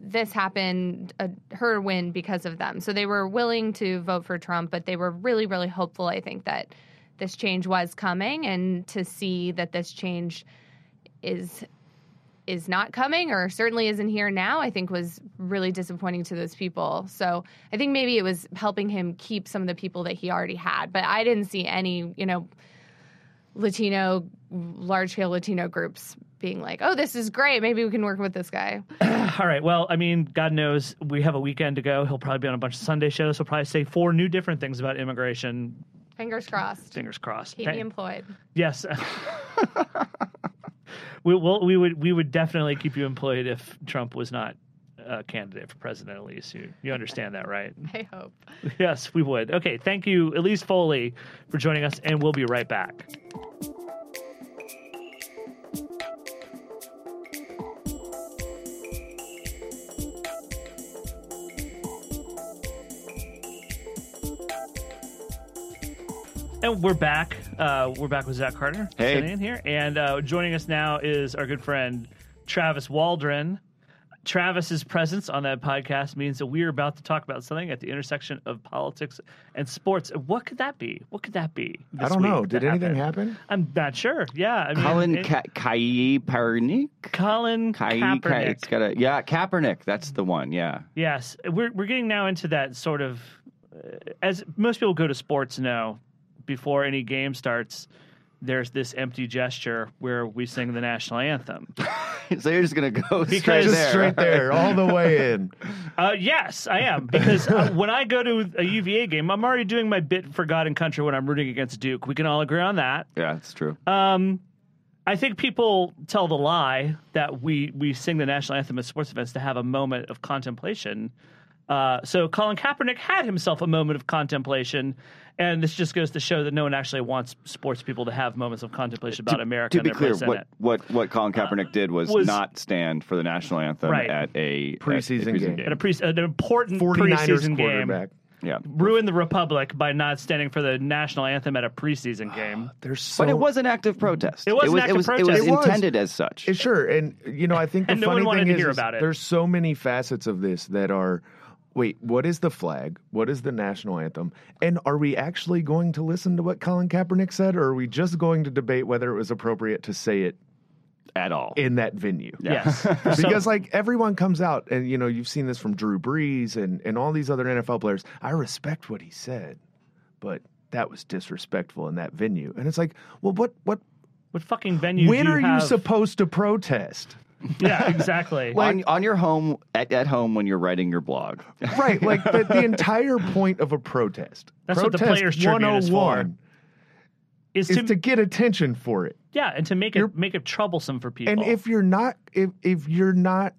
this happen, uh, her win because of them. So they were willing to vote for Trump, but they were really, really hopeful, I think, that this change was coming and to see that this change is is not coming or certainly isn't here now i think was really disappointing to those people so i think maybe it was helping him keep some of the people that he already had but i didn't see any you know latino large scale latino groups being like oh this is great maybe we can work with this guy All right. Well, I mean, God knows we have a weekend to go. He'll probably be on a bunch of Sunday shows. He'll probably say four new different things about immigration. Fingers crossed Fingers crossed. keep Thank- me employed Yes. we will. We would. We would definitely keep you employed if Trump was not a candidate for president. At least you. You understand that, right? i hope Yes, we would. Okay. Thank you, Elise Foley, for joining us, and we'll be right back. And we're back. Uh, we're back with Zach Carter Hey. sitting in here, and uh, joining us now is our good friend Travis Waldron. Travis's presence on that podcast means that we are about to talk about something at the intersection of politics and sports. What could that be? What could that be? I don't know. Did anything happened? happen? I'm not sure. Yeah, I mean, Colin it- Ka- Kaepernick. Colin Kai- Kaepernick. Kai- it's got a yeah, Kaepernick. That's the one. Yeah. Yes, we're we're getting now into that sort of uh, as most people go to sports know before any game starts. There's this empty gesture where we sing the national anthem. so you're just gonna go Because- straight there. straight there, all the way in. Uh, yes, I am because uh, when I go to a UVA game, I'm already doing my bit for God and country when I'm rooting against Duke. We can all agree on that. Yeah, it's true. Um, I think people tell the lie that we we sing the national anthem at sports events to have a moment of contemplation. Uh, so Colin Kaepernick had himself a moment of contemplation, and this just goes to show that no one actually wants sports people to have moments of contemplation about America. to and be their clear, what, what what Colin uh, Kaepernick did was, was- not stand for the national anthem Right. at a Preseason at a game. At a pre- an important 49ers preseason game. Yeah, ruined the republic by not standing for the national anthem at a preseason ah, game. There's so but it was an active protest. It was an was, active it was, It was protest. It was. intended as such. It- sure, and you know, I think the And no funny one wanted thing to is, hear is about it. there's so many facets of this that are. Wait, what is the flag? What is the national anthem? And are we actually going to listen to what Colin Kaepernick said, or are we just going to debate whether it was appropriate to say it at all. in that venue? Yes, because like everyone comes out and you know you've seen this from Drew Brees and and all these other NFL players. I respect what he said, but that was disrespectful in that venue. And it's like, well, what what what fucking venue? when do you are have? you supposed to protest? Yeah, exactly. on, on your home at, at home when you're writing your blog. Right, like the, the entire point of a protest. That's what the protest Players Tribune is for. Oh is, is to, to get attention for it. yeah, and to make You're- it make it troublesome for people. And if you're not if if you're not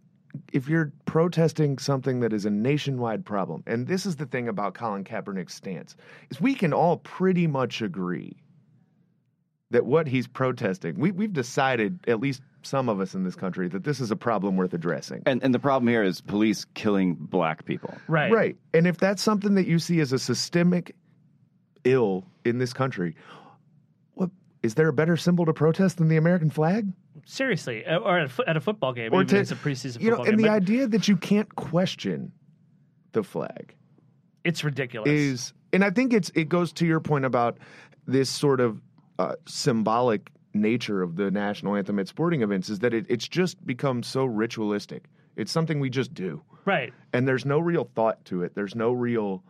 if you're protesting something that is a nationwide problem, and this is the thing about Colin Kaepernick's stance, is we can all pretty much agree that what he's protesting, we, we've decided, at least some of us in this country, that this is a problem worth addressing. And and the problem here is police killing black people. right, Right. And if that's something that you see as a systemic ill in this country, what is there a better symbol to protest than the American flag? seriously, uh, or at a, fo- at a football game, Or even to- it's a preseason you know, football and game. the but idea that you can't question the flag it's ridiculous. is, and I think it's it goes to your point about this sort of uh, symbolic nature of the national anthem at sporting events is that it, it's just become so ritualistic. It's something we just do, right. and there's no real thought to it. There's no real,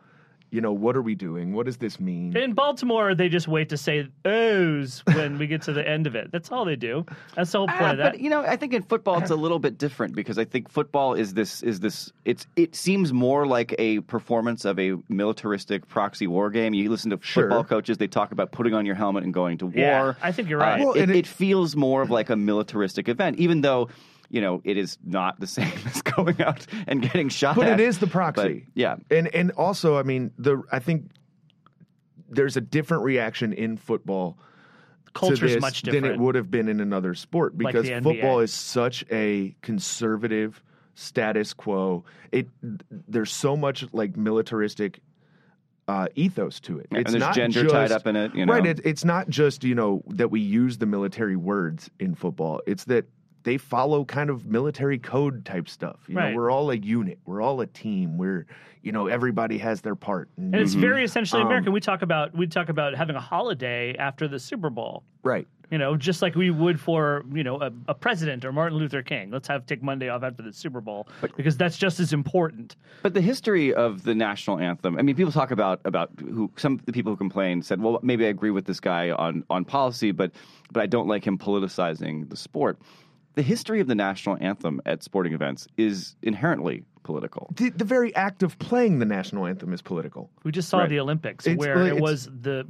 you know, what are we doing? What does this mean? In Baltimore, they just wait to say "ohs" when we get to the end of it. That's all they do. That's the whole point Ah, of that. But you know, I think in football it's a little bit different because I think football is this is this it's it seems more like a performance of a militaristic proxy war game. You listen to Sure. football coaches; they talk about putting on your helmet and going to war. Yeah, I think you're right. Uh, Well, it, it- it feels more of like a militaristic event, even though you know it is not the same as going out and getting shot. but at. it is the proxy. But, yeah, and and also, I mean, the I think there's a different reaction in football. to Culture's this much different. than it would have been in another sport because the NBA. football is such a conservative status quo. It there's so much like militaristic uh, ethos to it. Yeah, and it's there's not gender just, tied up in it, you know. Right. It, it's not just you know that we use the military words in football. It's that they follow kind of military code type stuff. You Right. know, we're all a unit. We're all a team. We're you know everybody has their part. and it's very essentially Um, American. We talk about we talk about having a holiday after the Super Bowl. right. You know, just like we would for you know a, a president or Martin Luther King. Let's have take Monday off after the Super Bowl because that's just as important. But the history of the national anthem, I mean, people talk about about who some of the people who complained said, well, maybe I agree with this guy on on policy, but but I don't like him politicizing the sport. The history of the national anthem at sporting events is inherently political. The, the very act of playing the national anthem is political. We just saw Right. the Olympics It's- where well, it was the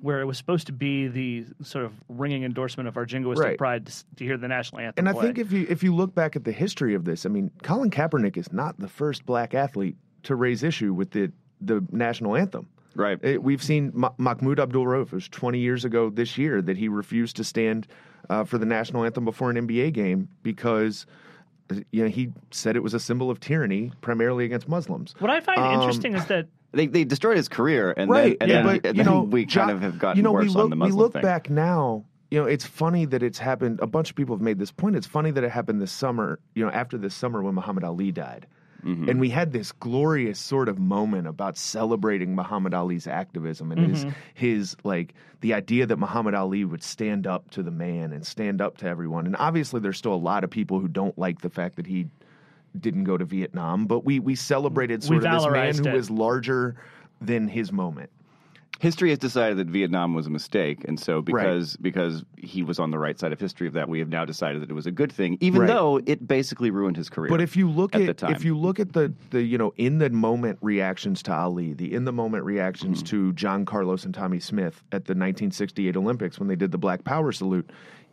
where it was supposed to be the sort of ringing endorsement of our jingoistic Right. pride to, to hear the national anthem. And I think if you if you look back at the history of this, I mean, Colin Kaepernick is not the first black athlete to raise issue with the the national anthem. Right. It- we've seen Ma- Mahmoud Abdul Rauf. It was 20 years ago this year that he refused to stand uh, for the national anthem before an NBA game because uh, you know he said it was a symbol of tyranny, primarily against Muslims. what I find um, interesting is that They they destroyed his career, and right? then and yeah, then, but you then know, we Jo- kind of have gotten you know, worse we look, on the Muslim We look thing. back now. You know, it's funny that it's happened. A bunch of people have made this point. It's funny that it happened this summer. You know, after this summer when Muhammad Ali died, Mm-hmm. and we had this glorious sort of moment about celebrating Muhammad Ali's activism and his his like the idea that Muhammad Ali would stand up to the man and stand up to everyone. And obviously, there's still a lot of people who don't like the fact that he didn't go to Vietnam, but we we celebrated We sort of this man who it. was larger than his moment. History has decided that Vietnam was a mistake, and so because because he was on the right side of history of that, we have now decided that it was a good thing, even Right. though it basically ruined his career. But if you look at at, if you look at the the you know in the moment reactions to Ali, the in the moment reactions mm-hmm. to John Carlos and Tommie Smith at the 1968 Olympics when they did the Black Power salute,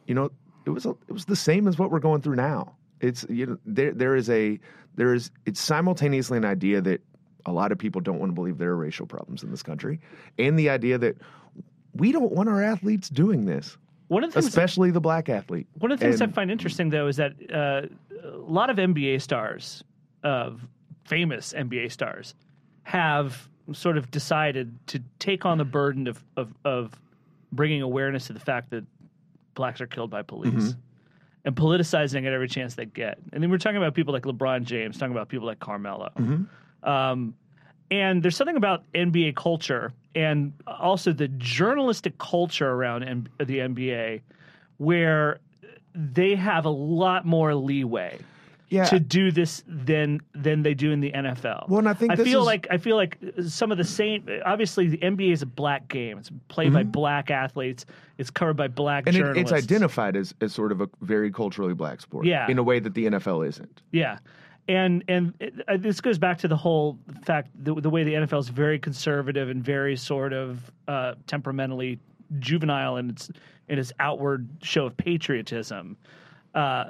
you know it was a, it was the same as what we're going through now. It's you know there there is a there is it's simultaneously an idea that a lot of people don't want to believe there are racial problems in this country, and the idea that we don't want our athletes doing this, one of the things especially the black athlete. One of the things And- I find interesting, though, is that uh, a lot of NBA stars, of famous NBA stars, have sort of decided to take on the burden of, of, of bringing awareness to the fact that blacks are killed by police Mm-hmm. and politicizing it every chance they get. And then we're talking about people like LeBron James, talking about people like Carmelo. Mm-hmm. Um, and there's something about NBA culture and also the journalistic culture around M- the NBA where they have a lot more leeway Yeah. to do this than than they do in the NFL. Well, and I think I feel is- like I feel like some of the same. Obviously, the NBA is a black game. It's played by black athletes. It's covered by black Mm-hmm. and it, journalists. it's identified as, as sort of a very culturally black sport Yeah. in a way that the NFL isn't. Yeah, and and it, uh, this goes back to the whole fact the, the way the NFL is very conservative and very sort of uh, temperamentally juvenile in its in its outward show of patriotism. Uh,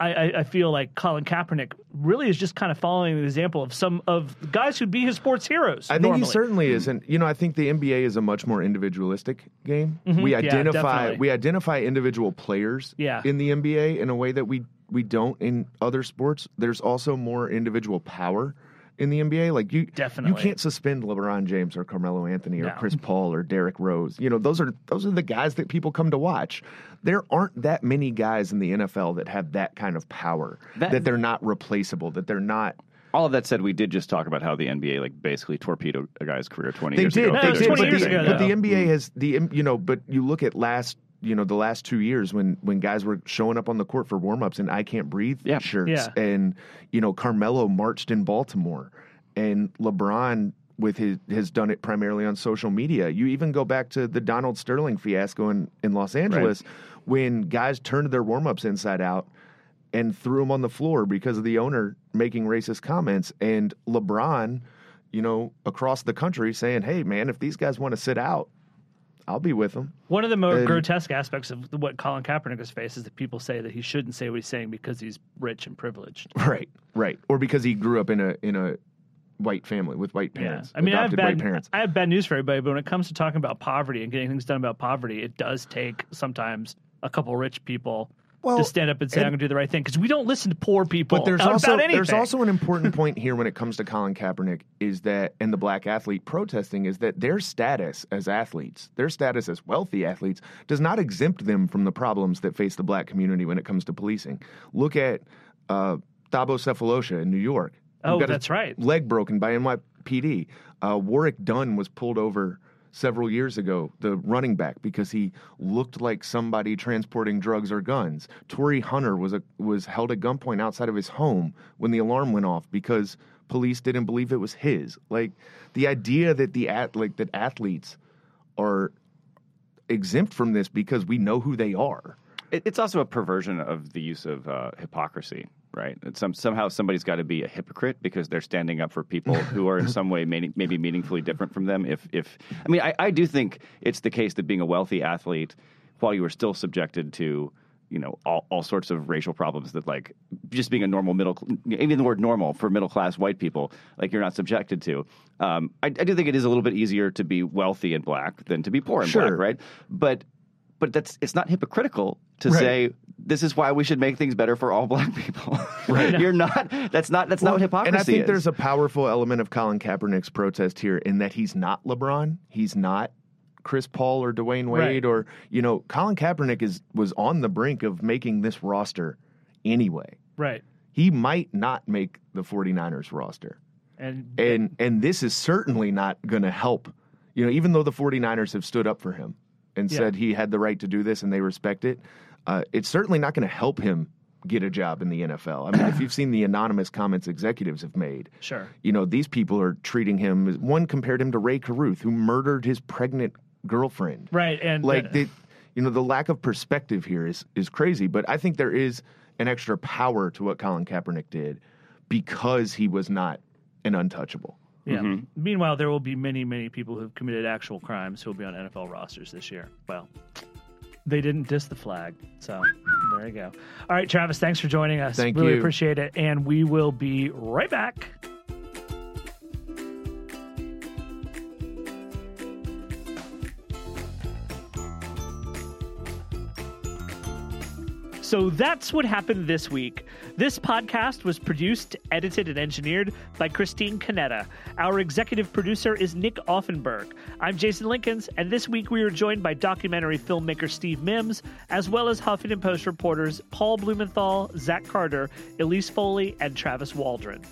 I, I, I feel like Colin Kaepernick really is just kind of following the example of some of guys who'd be his sports heroes. I think normally. he certainly is, and you know, I think the NBA is a much more individualistic game. We Mm-hmm. Yeah, identify definitely. we identify individual players Yeah. in the NBA in a way that we we don't in other sports. There's also more individual power in the NBA. Like you, Definitely. you can't suspend LeBron James or Carmelo Anthony or No. Chris Paul or Derrick Rose. You know, those are those are the guys that people come to watch. There aren't that many guys in the NFL that have that kind of power. That- that they're not replaceable. That they're not. All of that said, we did just talk about how the NBA like basically torpedoed a guy's career twenty They years did. ago. No, They it was did. 20 But, years the, ago, but the though. NBA has the you know. But you look at last you know the last two years when when guys were showing up on the court for warmups and I can't breathe Yeah. shirts Yeah. and you know Carmelo marched in Baltimore and LeBron with his has done it primarily on social media. You even go back to the Donald Sterling fiasco in, in Los Angeles when guys turned their warmups inside out and threw them on the floor because of the owner making racist comments and LeBron, you know, across the country saying, "Hey man, if these guys want to sit out, I'll be with them." One of the more And- grotesque aspects of what Colin Kaepernick has faced is that people say that he shouldn't say what he's saying because he's rich and privileged. Right, right. Or because he grew up in a in a white family with white parents. Yeah. I mean, I have bad parents. I have bad news for everybody, but when it comes to talking about poverty and getting things done about poverty, it does take sometimes a couple rich people Well, to stand up and say I'm going to do the right thing because we don't listen to poor people. But there's also there's also an important point here when it comes to Colin Kaepernick is that and the black athlete protesting is that their status as athletes, their status as wealthy athletes, does not exempt them from the problems that face the black community when it comes to policing. Look at uh, Thabo Sefolosha in New York. Oh, got his that's right. Leg broken by NYPD. Uh, Warrick Dunn was pulled over several years ago, the running back, because he looked like somebody transporting drugs or guns. Torii Hunter was a, was held at gunpoint outside of his home when the alarm went off because police didn't believe it was his. Like the idea that the at like that athletes are exempt from this because we know who they are. It's also a perversion of the use of uh, hypocrisy, right? It's some, somehow somebody's got to be a hypocrite because they're standing up for people who are in some way may, maybe meaningfully different from them. If, if I mean, I, I do think it's the case that being a wealthy athlete, while you are still subjected to, you know, all, all sorts of racial problems that, like, just being a normal middle, even the word normal for middle class white people, like, you're not subjected to. Um, I, I do think it is a little bit easier to be wealthy and black than to be poor and Sure. black, right? But but that's it's not hypocritical to Right. say this is why we should make things better for all black people. Right. You're not. That's not. That's not what hypocrisy And I think is. there's a powerful element of Colin Kaepernick's protest here in that he's not LeBron. He's not Chris Paul or Dwyane Wade Right. or you know, Colin Kaepernick is was on the brink of making this roster anyway. right. He might not make the 49ers roster. And And and this is certainly not going to help. You know, even though the 49ers have stood up for him and Yeah. said he had the right to do this and they respect it, uh, it's certainly not going to help him get a job in the NFL. I mean, if you've seen the anonymous comments executives have made, sure. you know, these people are treating him as one compared him to Rae Carruth, who murdered his pregnant girlfriend. Right. And Like uh, the you know, the lack of perspective here is is crazy. But I think there is an extra power to what Colin Kaepernick did because he was not an untouchable. Yeah. Mm-hmm. Meanwhile, there will be many, many people who've committed actual crimes who will be on NFL rosters this year. Well, they didn't diss the flag, so there you go. All right, Travis, thanks for joining us. Thank really you. appreciate it, and we will be right back. So that's what happened this week. This podcast was produced, edited, and engineered by Christine Conetta. Our executive producer is Nick Offenberg. I'm Jason Linkins, and this week we are joined by documentary filmmaker Steve Mims, as well as Huffington Post reporters Paul Blumenthal, Zach Carter, Elise Foley, and Travis Waldron.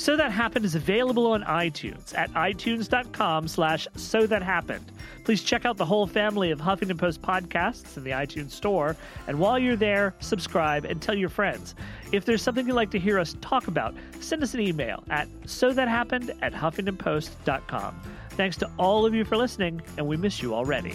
So That Happened is available on iTunes at itunes.com slash so that happened. Please check out the whole family of Huffington Post podcasts in the iTunes store. And while you're there, subscribe and tell your friends. If there's something you'd like to hear us talk about, send us an email at so that happened at huffingtonpost.com. Thanks to all of you for listening, and we miss you already.